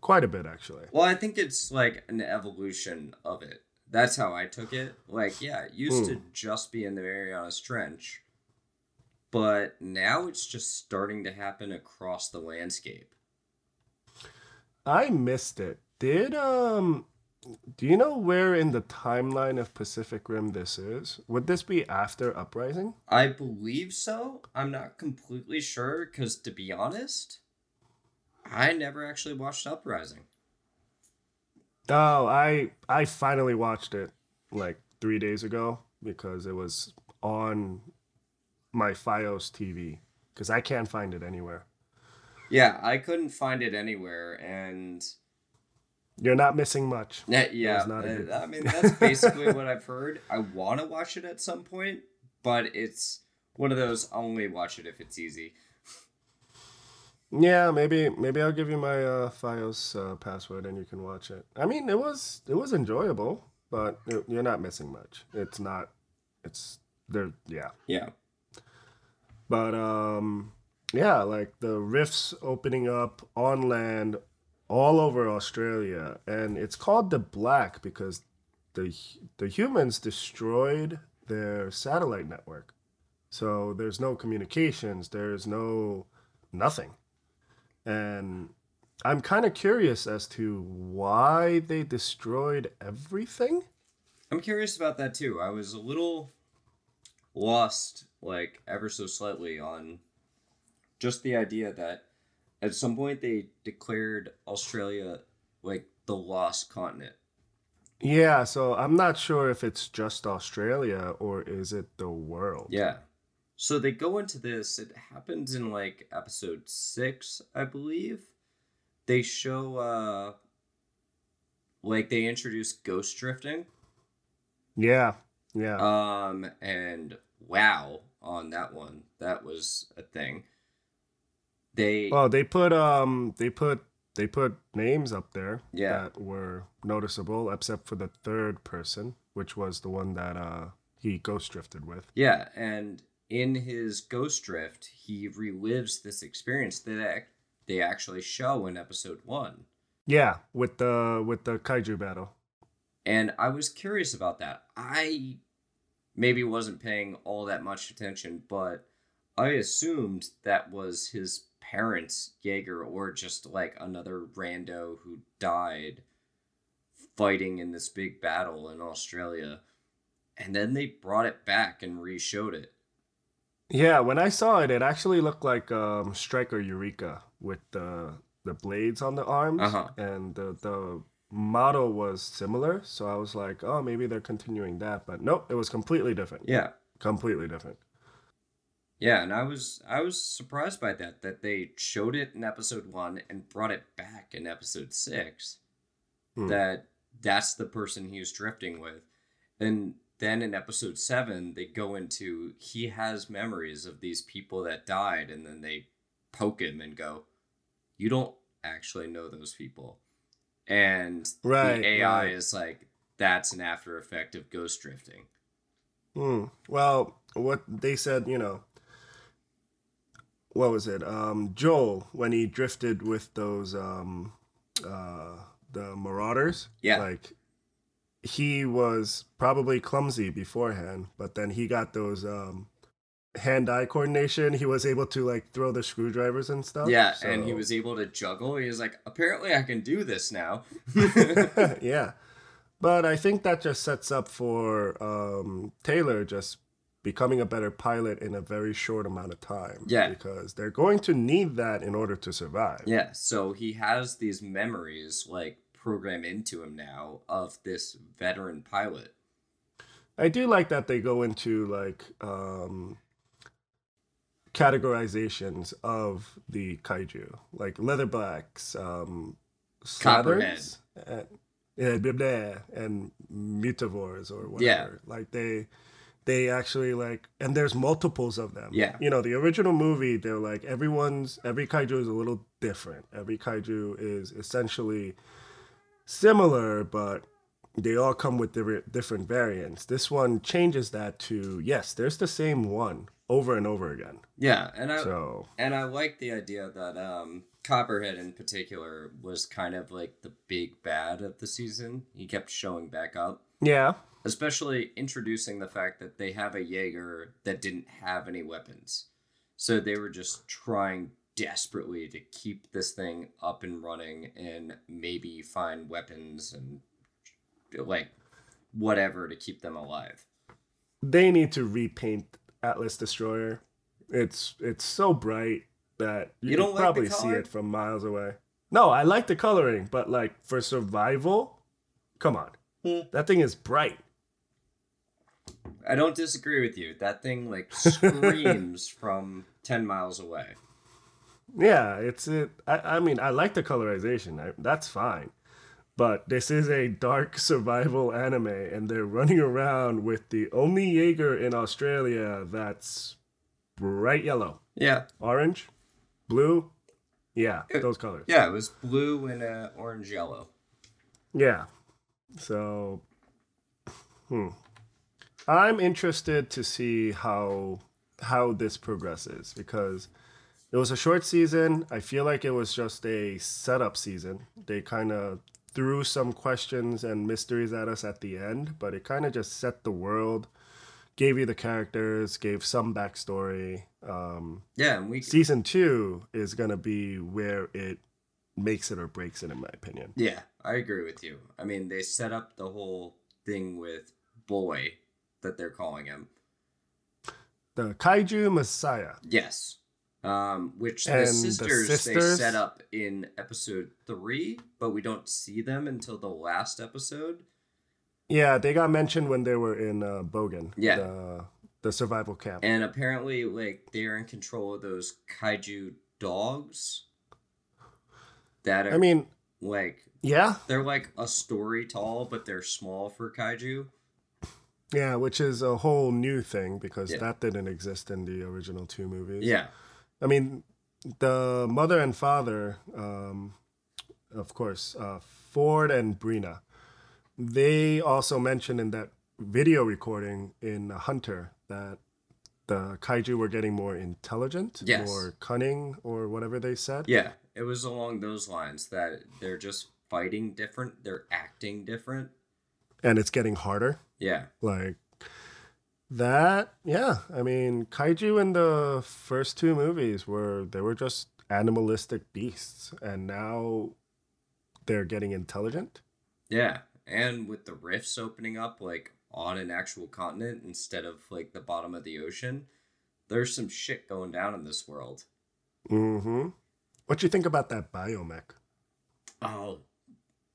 Quite a bit actually. Well, I think it's like an evolution of it. That's how I took it. Like, yeah, it used to just be in the Marianas Trench, but now it's just starting to happen across the landscape. I missed it. Did um do you know where in the timeline of Pacific Rim this is? Would this be after Uprising? I believe so. I'm not completely sure because, to be honest, I never actually watched Uprising. Oh, I I finally watched it like 3 days ago because it was on my Fios TV cuz I can't find it anywhere. Yeah, I couldn't find it anywhere, and You're not missing much. Yeah, yeah. was not a good- I mean, that's basically what I've heard. I want to watch it at some point, but it's one of those I'll only watch it if it's easy. Yeah, maybe maybe I'll give you my uh, Fios uh, password and you can watch it. I mean, it was it was enjoyable, but it, you're not missing much. It's not. It's there. Yeah, Yeah. but um, yeah, like the rifts opening up on land all over Australia, and it's called the Black because the the humans destroyed their satellite network, so there's no communications. There's no nothing. And I'm kind of curious as to why they destroyed everything. I'm curious about that too. I was a little lost, like ever so slightly, on just the idea that at some point they declared Australia like the lost continent. Yeah, so I'm not sure if it's just Australia or is it the world. Yeah. So they go into this. It happens in like episode six, I believe. They show uh like they introduce ghost drifting. Yeah, yeah. Um, and wow, on that one, that was a thing. They well, they put um, they put they put names up there Yeah. that were noticeable, except for the third person, which was the one that uh he ghost drifted with. yeah, and in his ghost drift, he relives this experience that they actually show in episode one. Yeah, with the with the kaiju battle. And I was curious about that. I maybe wasn't paying all that much attention, but I assumed that was his parents, Jaeger, or just like another rando who died fighting in this big battle in Australia. And then they brought it back and re-showed it. Yeah, when I saw it, it actually looked like um, Striker Eureka with the the blades on the arms, Uh-huh. and the the model was similar. So I was like, oh, maybe they're continuing that, but nope, it was completely different. Yeah. Completely different. Yeah, and I was I was surprised by that that they showed it in episode 1 and brought it back in episode 6. Hmm. That that's the person he was drifting with. And then in episode 7 they go into he has memories of these people that died and then they poke him and go you don't actually know those people. And Right, the AI right. is like that's an after effect of ghost drifting. Hmm. Well, what they said, you know, what was it? Um, Joel when he drifted with those um, uh, the Marauders. Yeah. Like he was probably clumsy beforehand, but then he got those um, hand-eye coordination. He was able to like throw the screwdrivers and stuff. Yeah, and he was able to juggle. He was like, apparently I can do this now. yeah. But I think that just sets up for um, Taylor just becoming a better pilot in a very short amount of time. Yeah. Because they're going to need that in order to survive. yeah, so he has these memories like programmed into him now of this veteran pilot. I do like that they go into like um, categorizations of the kaiju, like leatherbacks, um, slathers, and, yeah, blah, blah, and Mutavores or whatever. Yeah. Like they they actually like and there's multiples of them. Yeah. You know, the original movie, they're like everyone's every kaiju is a little different. Every kaiju is essentially similar, but they all come with different different variants. This one changes that to yes, there's the same one over and over again. Yeah, and I So and I like the idea that um Copperhead in particular was kind of like the big bad of the season. He kept showing back up. yeah, especially introducing the fact that they have a Jaeger that didn't have any weapons. So they were just trying desperately to keep this thing up and running and maybe find weapons and like whatever to keep them alive. they need to repaint Atlas Destroyer. It's it's so bright that you, You don't like probably see it from miles away. No, I like the coloring, but like for survival, come on, Hmm. that thing is bright. I don't disagree with you. That thing like screams from 10 miles away. Yeah, it's it. I, I mean, I like the colorization. I, that's fine. But this is a dark survival anime, and they're running around with the only Jaeger in Australia that's bright yellow, Yeah. orange, blue. Yeah, those colors. Yeah, it was blue and uh, orange yellow. Yeah. So, hmm. I'm interested to see how how this progresses because it was a short season. I feel like it was just a setup season. They kind of threw some questions and mysteries at us at the end, but it kind of just set the world, gave you the characters, gave some backstory. Um, Yeah, and we season two is gonna be where it makes it or breaks it, in my opinion. Yeah, I agree with you. I mean, they set up the whole thing with Boy that they're calling him. The Kaiju Messiah. Yes. Um, which the the sisters, they set up in episode three, but we don't see them until the last episode. Yeah, they got mentioned when they were in uh, Bogan. Yeah. The, the survival camp. And apparently, like, they're in control of those kaiju dogs that are I mean, like Yeah, They're like a story tall, but they're small for kaiju. Yeah, which is a whole new thing because Yeah. that didn't exist in the original two movies. Yeah. I mean, the mother and father, um, of course, uh, Ford and Brina, they also mentioned in that video recording in Hunter that the kaiju were getting more intelligent, Yes. more cunning, or whatever they said. Yeah. It was along those lines that they're just fighting different, they're acting different. And it's getting harder. Yeah. Like that, yeah. I mean, kaiju in the first two movies were they were just animalistic beasts, and now they're getting intelligent. Yeah. And with the rifts opening up like on an actual continent instead of like the bottom of the ocean, there's some shit going down in this world. Mm-hmm. What you think about that biomech? Oh,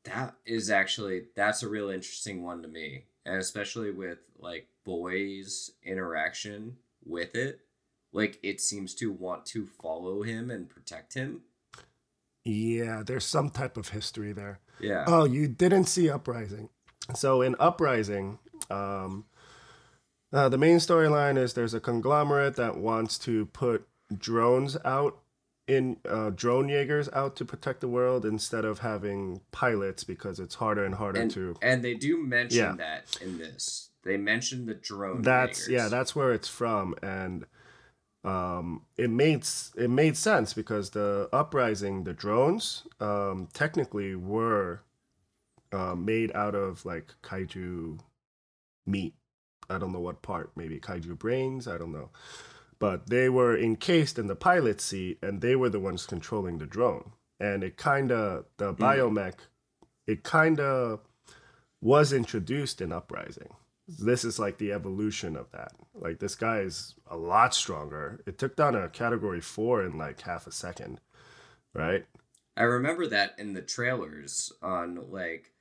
that is actually that's a real interesting one to me, and especially with like boys' interaction with it. Like it seems to want to follow him and protect him. Yeah, there's some type of history there. Yeah. Oh, you didn't see Uprising. So in Uprising, um, uh, the main storyline is there's a conglomerate that wants to put drones out in uh, drone Jaegers out to protect the world instead of having pilots because it's harder and harder and, to. and they do mention Yeah. that in this. They mention the drone. That's Jaegers. yeah, that's where it's from, and um, it made it made sense because the uprising, the drones, um, technically were uh, made out of like kaiju meat. I don't know what part, maybe kaiju brains. I don't know, but they were encased in the pilot seat, and they were the ones controlling the drone. And it kind of the biomech, it kind of was introduced in Uprising this is like the evolution of that. Like this guy is a lot stronger. It took down a category four in like half a second, right? I remember that in the trailers on like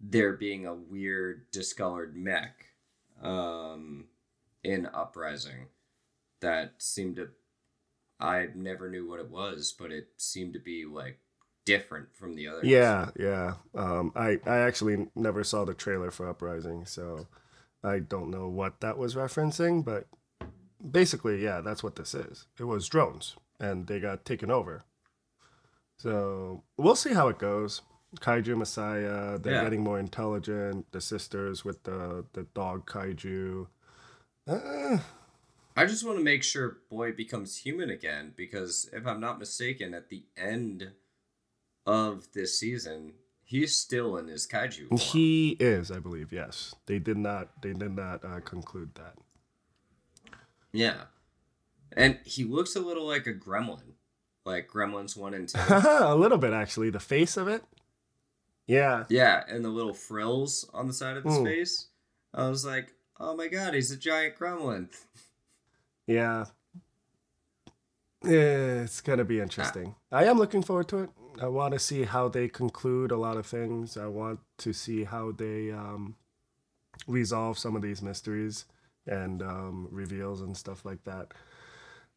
there being a weird discolored mech um in Uprising that seemed to I never knew what it was, but it seemed to be like different from the other. Yeah, yeah. Um, I I actually never saw the trailer for Uprising, so I don't know what that was referencing, but basically, yeah, that's what this is. It was drones, and they got taken over. So we'll see how it goes. Kaiju Messiah, they're Yeah. getting more intelligent. The sisters with the the dog kaiju. Uh, I just want to make sure Boy becomes human again because if I'm not mistaken, at the end of this season, he's still in his kaiju form. he is, I believe. Yes, they did not. They did not uh, conclude that. Yeah. And he looks a little like a gremlin. Like Gremlins 1 and 2. a little bit, actually. The face of it. Yeah, yeah, and the little frills on the side of his Hmm. face. I was like, oh my god, he's a giant gremlin. Yeah. Yeah, it's gonna be interesting. I am looking forward to it. I want to see how they conclude a lot of things. I want to see how they um, resolve some of these mysteries and um, reveals and stuff like that.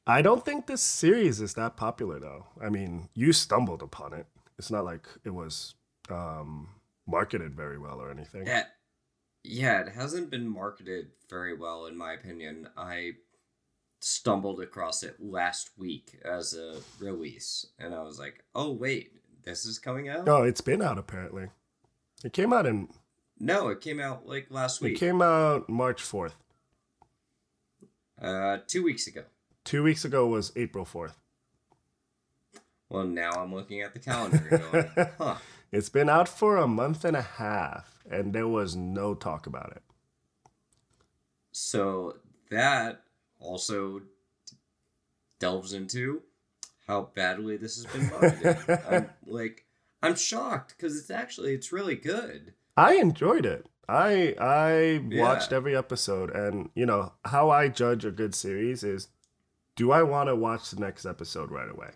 I don't think this series is that popular, though. I mean, you stumbled upon it. It's not like it was um, marketed very well or anything. Yeah, yeah, it hasn't been marketed very well, in my opinion. I stumbled across it last week as a release, and I was like, oh, wait, this is coming out? No, it's been out apparently. It came out in. No, it came out like last week. It came out March fourth. uh, two weeks ago. Two weeks ago was April 4th. Well, now I'm looking at the calendar going, huh. It's been out for a month and a half, and there was no talk about it. So that also delves into how badly this has been marketed. I'm like, I'm shocked because it's actually it's really good. I enjoyed it. I I Yeah. watched every episode, and you know how I judge a good series is, do I want to watch the next episode right away?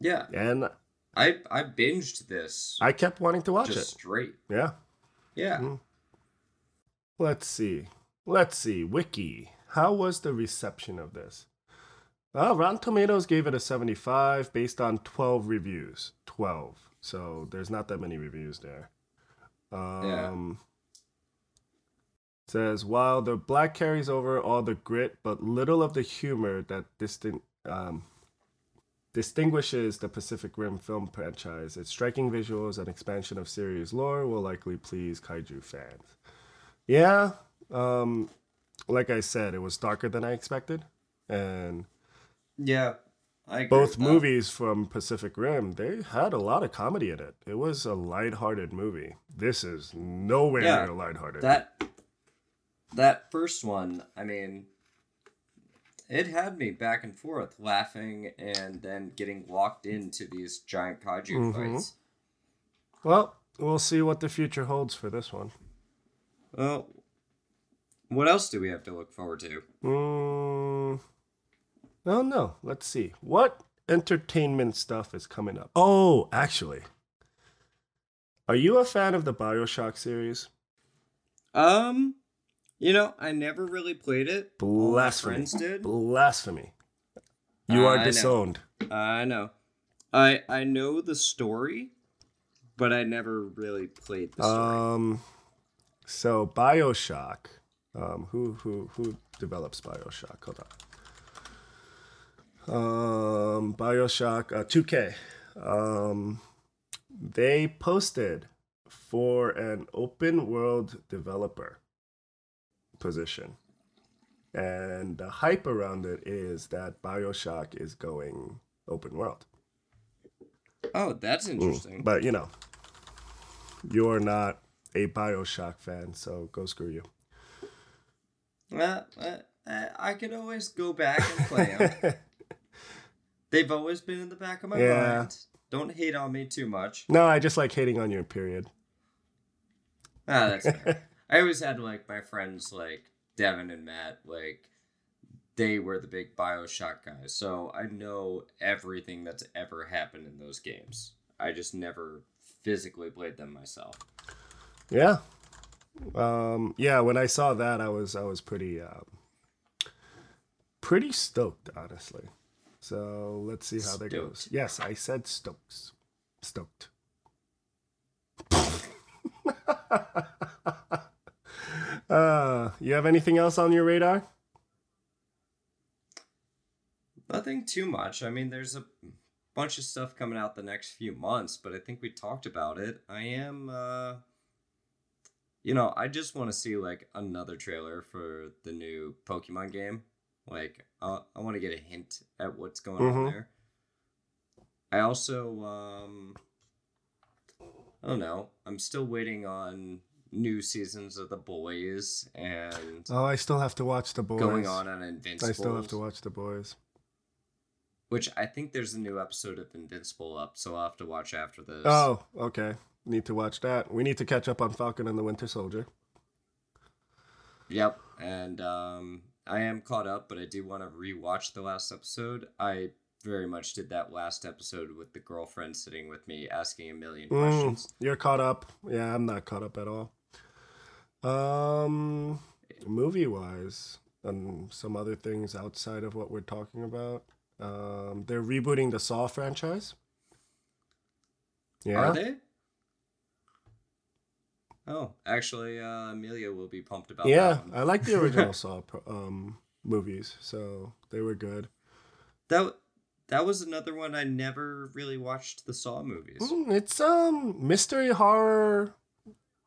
Yeah, And I I binged this I kept wanting to watch just it. straight. Yeah. Yeah, Mm. Let's see. Let's see. Wiki. How was the reception of this? Well, Rotten Tomatoes gave it a 75 based on 12 reviews. 12. so there's not that many reviews there. Um, says while the black carries over all the grit, but little of the humor that distin- um, distinguishes the Pacific Rim film franchise. Its striking visuals and expansion of series lore will likely please kaiju fans. Yeah, um, like I said, it was darker than I expected, and Yeah, both movies from Pacific Rim they had a lot of comedy in it. It was a lighthearted movie. This is nowhere Yeah, near lighthearted. That that first one, I mean, it had me back and forth, laughing and then getting locked into these giant kaiju Mhm. fights. well, we'll see what the future holds for this one. Well, what else do we have to look forward to? Mm, oh no, let's see. What entertainment stuff is coming up? Oh, actually. Are you a fan of the BioShock series? Um, you know, I never really played it. Blasphemy. friends did. Blasphemy. You I are know. disowned. I know. I I know the story, but I never really played the story. Um so BioShock. Um who who who develops BioShock? Hold on. Um BioShock uh, 2K. Um they posted for an open world developer position. And the hype around it is that BioShock is going open world. oh, that's interesting. But you know, you're not a Bioshock fan, so go screw you. Uh, uh, uh, I could always go back and play them. They've always been in the back of my Yeah. mind. Don't hate on me too much. no, I just like hating on you. Period. Ah, that's fair. I always had like my friends like Devin and Matt, like they were the big Bioshock guys. So I know everything that's ever happened in those games. I just never physically played them myself. Yeah. Um, yeah. When I saw that, I was I was pretty um, pretty stoked, honestly. So let's see how that goes. Yes, I said stokes. Stoked. uh, you have anything else on your radar? Nothing too much. I mean, there's a bunch of stuff coming out the next few months, but I think we talked about it. I am, uh, you know, I just want to see like another trailer for the new Pokemon game. Like, uh, I want to get a hint at what's going on Mhm. there. I also, um, I don't know. I'm still waiting on new seasons of The Boys and Oh, I still have to watch the boys. going on on Invincible. I still have to watch the boys. Which I think there's a new episode of Invincible up, so I'll have to watch after this. Oh, okay. Need to watch that. We need to catch up on Falcon and the Winter Soldier. Yep. And um, I am caught up, but I do want to rewatch the last episode. I very much did that last episode with the girlfriend sitting with me asking a million Mm, questions. you're caught up. Yeah, I'm not caught up at all. Um, movie wise, and some other things outside of what we're talking about. Um, they're rebooting the Saw franchise. Yeah. Are they? Oh, actually, uh, Amelia will be pumped about Yeah. I like the original Saw um movies, so they were good. That that was another one I never really watched the Saw movies. Mm, It's um mystery horror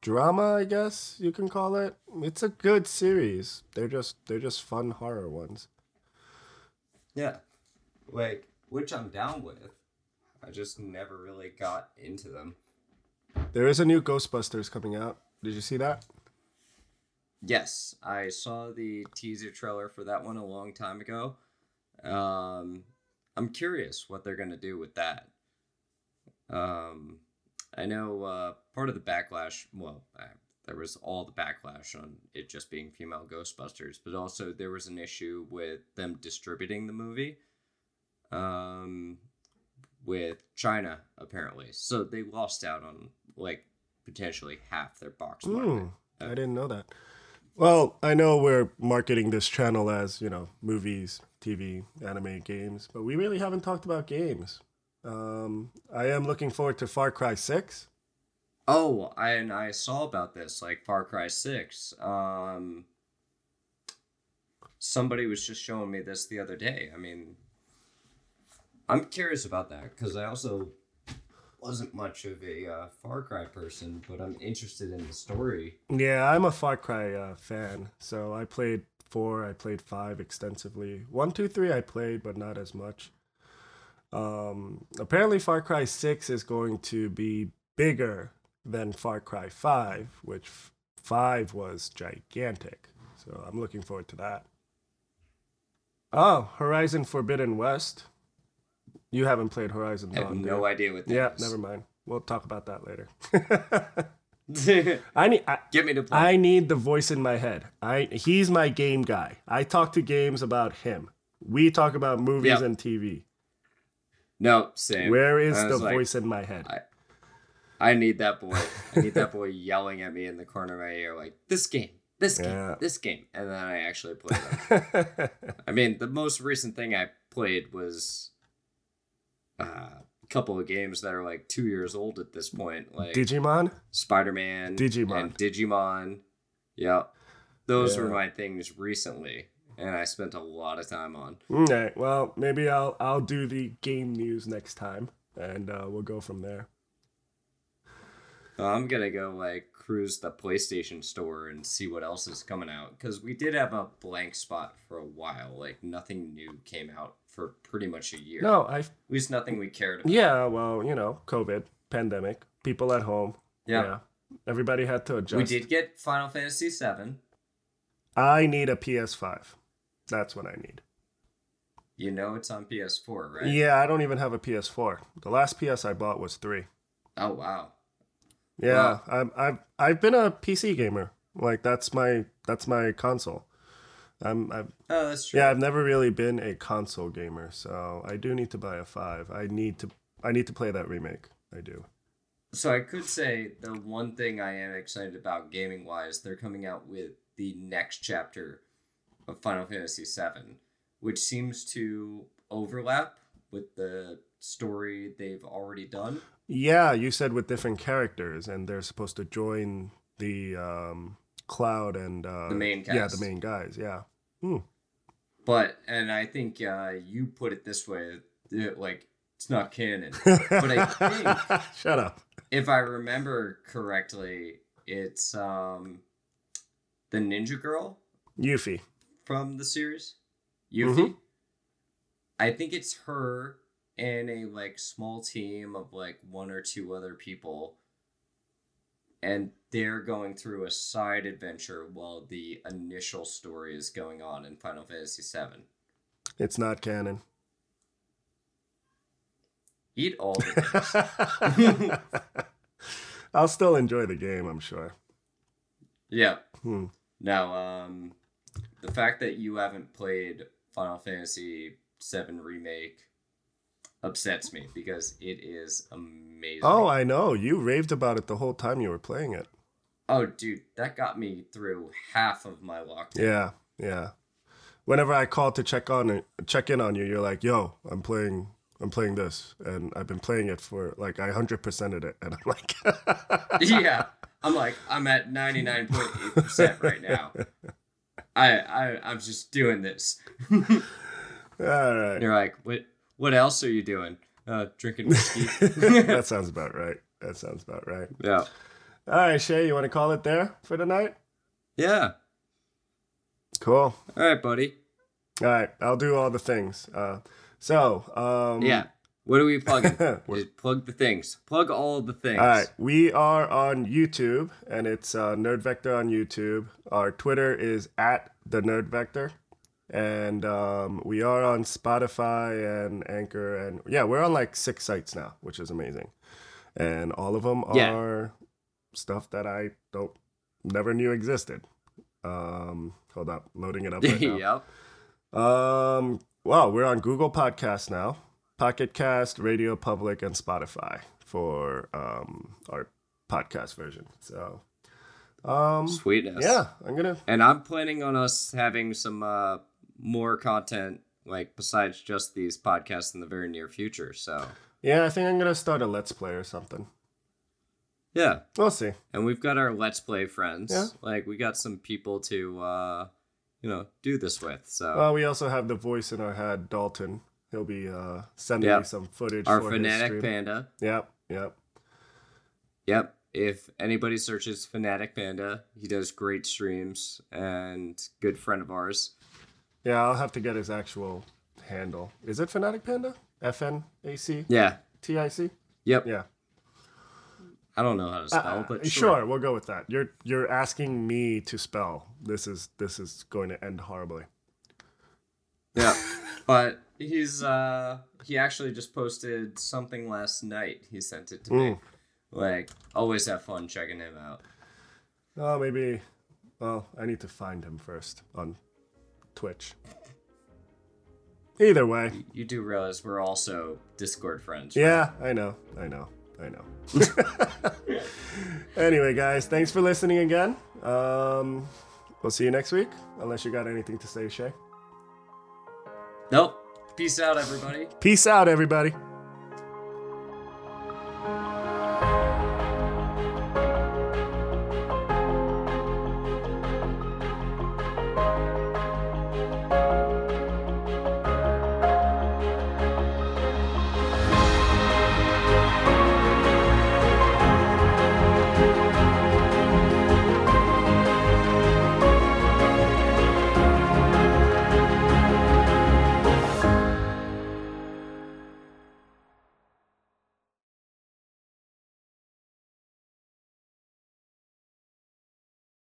drama, I guess you can call it. It's a good series. They're just they're just fun horror ones. Yeah. Like, which I'm down with. I just never really got into them. There is a new Ghostbusters coming out. Did you see that? Yes, I saw the teaser trailer for that one a long time ago. Um, I'm curious what they're gonna do with that. Um, I know uh, part of the backlash. Well, uh, there was all the backlash on it just being female Ghostbusters, but also there was an issue with them distributing the movie. Um, with China apparently, so they lost out on like potentially half their box market. Mm, I didn't know that. Well, I know we're marketing this channel as, you know, movies, TV, anime, games, but we really haven't talked about games. Um, I am looking forward to Far Cry Six. Oh, I, and I saw about this, like Far Cry Six. Um, somebody was just showing me this the other day. I mean, I'm curious about that because I also wasn't much of a uh, Far Cry person, but I'm interested in the story. Yeah, I'm a Far Cry uh, fan, so I played four, I played five extensively. One, two, three, I played, but not as much. Um, apparently, Far Cry Six is going to be bigger than Far Cry Five, which f- five was gigantic. So I'm looking forward to that. Oh, Horizon Forbidden West. You haven't played Horizon I have Dawn. no idea what that? Yeah, is. never mind. We'll talk about that later. I need. I, me to play. I need the voice in my head. I he's my game guy. I talk to games about him. We talk about movies Yep. and TV. no, same. Where is the like, voice in my head? I need that boy. I need that boy yelling at me in the corner of my ear, like this game, this game, Yeah. this game, and then I actually play them. I mean, the most recent thing I played was uh, a couple of games that are like two years old at this point, like Digimon. Spider Man, Digimon. and Digimon. Yeah, those were my things recently, and I spent a lot of time on. Okay, well maybe I'll I'll do the game news next time, and uh, we'll go from there. Uh, I'm gonna go like cruise the PlayStation store and see what else is coming out because we did have a blank spot for a while. Like nothing new came out for pretty much a year. No, I At least nothing we cared about. yeah, well you know COVID, pandemic, people at home. Yeah. everybody had to adjust. We did get Final Fantasy VII. I need a PS5. That's what I need. You know it's on PS4, right? Yeah, I don't even have a PS4. The last PS I bought was three. Oh wow. Yeah, I'm, I've I've been a PC gamer. Like that's my that's my console. I'm I've, Oh, that's true. yeah, I've never really been a console gamer, so I do need to buy a five. I need to I need to play that remake. I do. So I could say the one thing I am excited about gaming wise, they're coming out with the next chapter of Final Fantasy VII, which seems to overlap with the story they've already done. Yeah, you said with different characters, and they're supposed to join the um, Cloud and uh, The main Yeah, the main guys. Yeah. But and I think uh, you put it this way, uh, like it's not canon. But I think Shut up. if I remember correctly, it's um the ninja girl Yuffie. from the series, Yuffie. Mhm. I think it's her and a like small team of like one or two other people, and they're going through a side adventure while the initial story is going on in Final Fantasy VII. It's not canon. Eat all the I'll still enjoy the game, I'm sure. yeah. Hmm. Now, um, the fact that you haven't played Final Fantasy VII remake upsets me because it is amazing. Oh, I know. You raved about it the whole time you were playing it. Oh, dude, that got me through half of my lockdown. Yeah, yeah. Whenever I call to check on check in on you, you're like, "Yo, I'm playing, I'm playing this," and I've been playing it for like I hundred percented it, and I'm like, yeah, I'm like, I'm at 99.8% right now. I, I, I'm just doing this. All right, You're like, what, what else are you doing? Uh, drinking whiskey. that sounds about right. That sounds about right. yeah. All right, Shay, you want to call it there for tonight? Yeah. Cool. All right, buddy. All right, I'll do all the things. Uh, so, um, Yeah. What are we plugging? Plug the things. Plug all of the things. All right, we are on YouTube, and it's uh, Nerd Vector on YouTube. Our Twitter is at the Nerd Vector, and um, we are on Spotify and Anchor, and yeah, we're on like six sites now, which is amazing. And all of them Yeah. are stuff that I don't never knew existed. Um, hold up, loading it up right now. yep. Um, well, we're on Google Podcasts now, Pocket Cast, Radio Public, and Spotify for um our podcast version. So, um, Sweetness. yeah, I'm gonna. And I'm planning on us having some uh, more content, like besides just these podcasts in the very near future. So Yeah, I think I'm gonna start a let's play or something. Yeah. We'll see. And we've got our Let's Play friends. Yeah. Like we got some people to uh you know, do this with. So Well, we also have the voice in our head, Dalton. He'll be uh, sending Yep. me some footage. our for his Fanatic. Panda. Yep, yep. Yep. If anybody searches Fanatic Panda, he does great streams and good friend of ours. Yeah, I'll have to get his actual handle. Is it Fanatic Panda? F N A C Yeah. T I C? Yep. Yeah. I don't know how to spell, Uh, but sure. sure. we'll go with that. You're you're asking me to spell. This is this is going to end horribly. Yeah. but he's uh he actually just posted something last night. He sent it to me. Mm. Like always have fun checking him out. Oh, maybe. Well, I need to find him first on Twitch. Either way, You do realize we're also Discord friends. yeah, I know, I know, I know. anyway, guys, thanks for listening again. Um, we'll see you next week, unless you got anything to say, Shay. Nope. Peace out everybody. Peace out, everybody.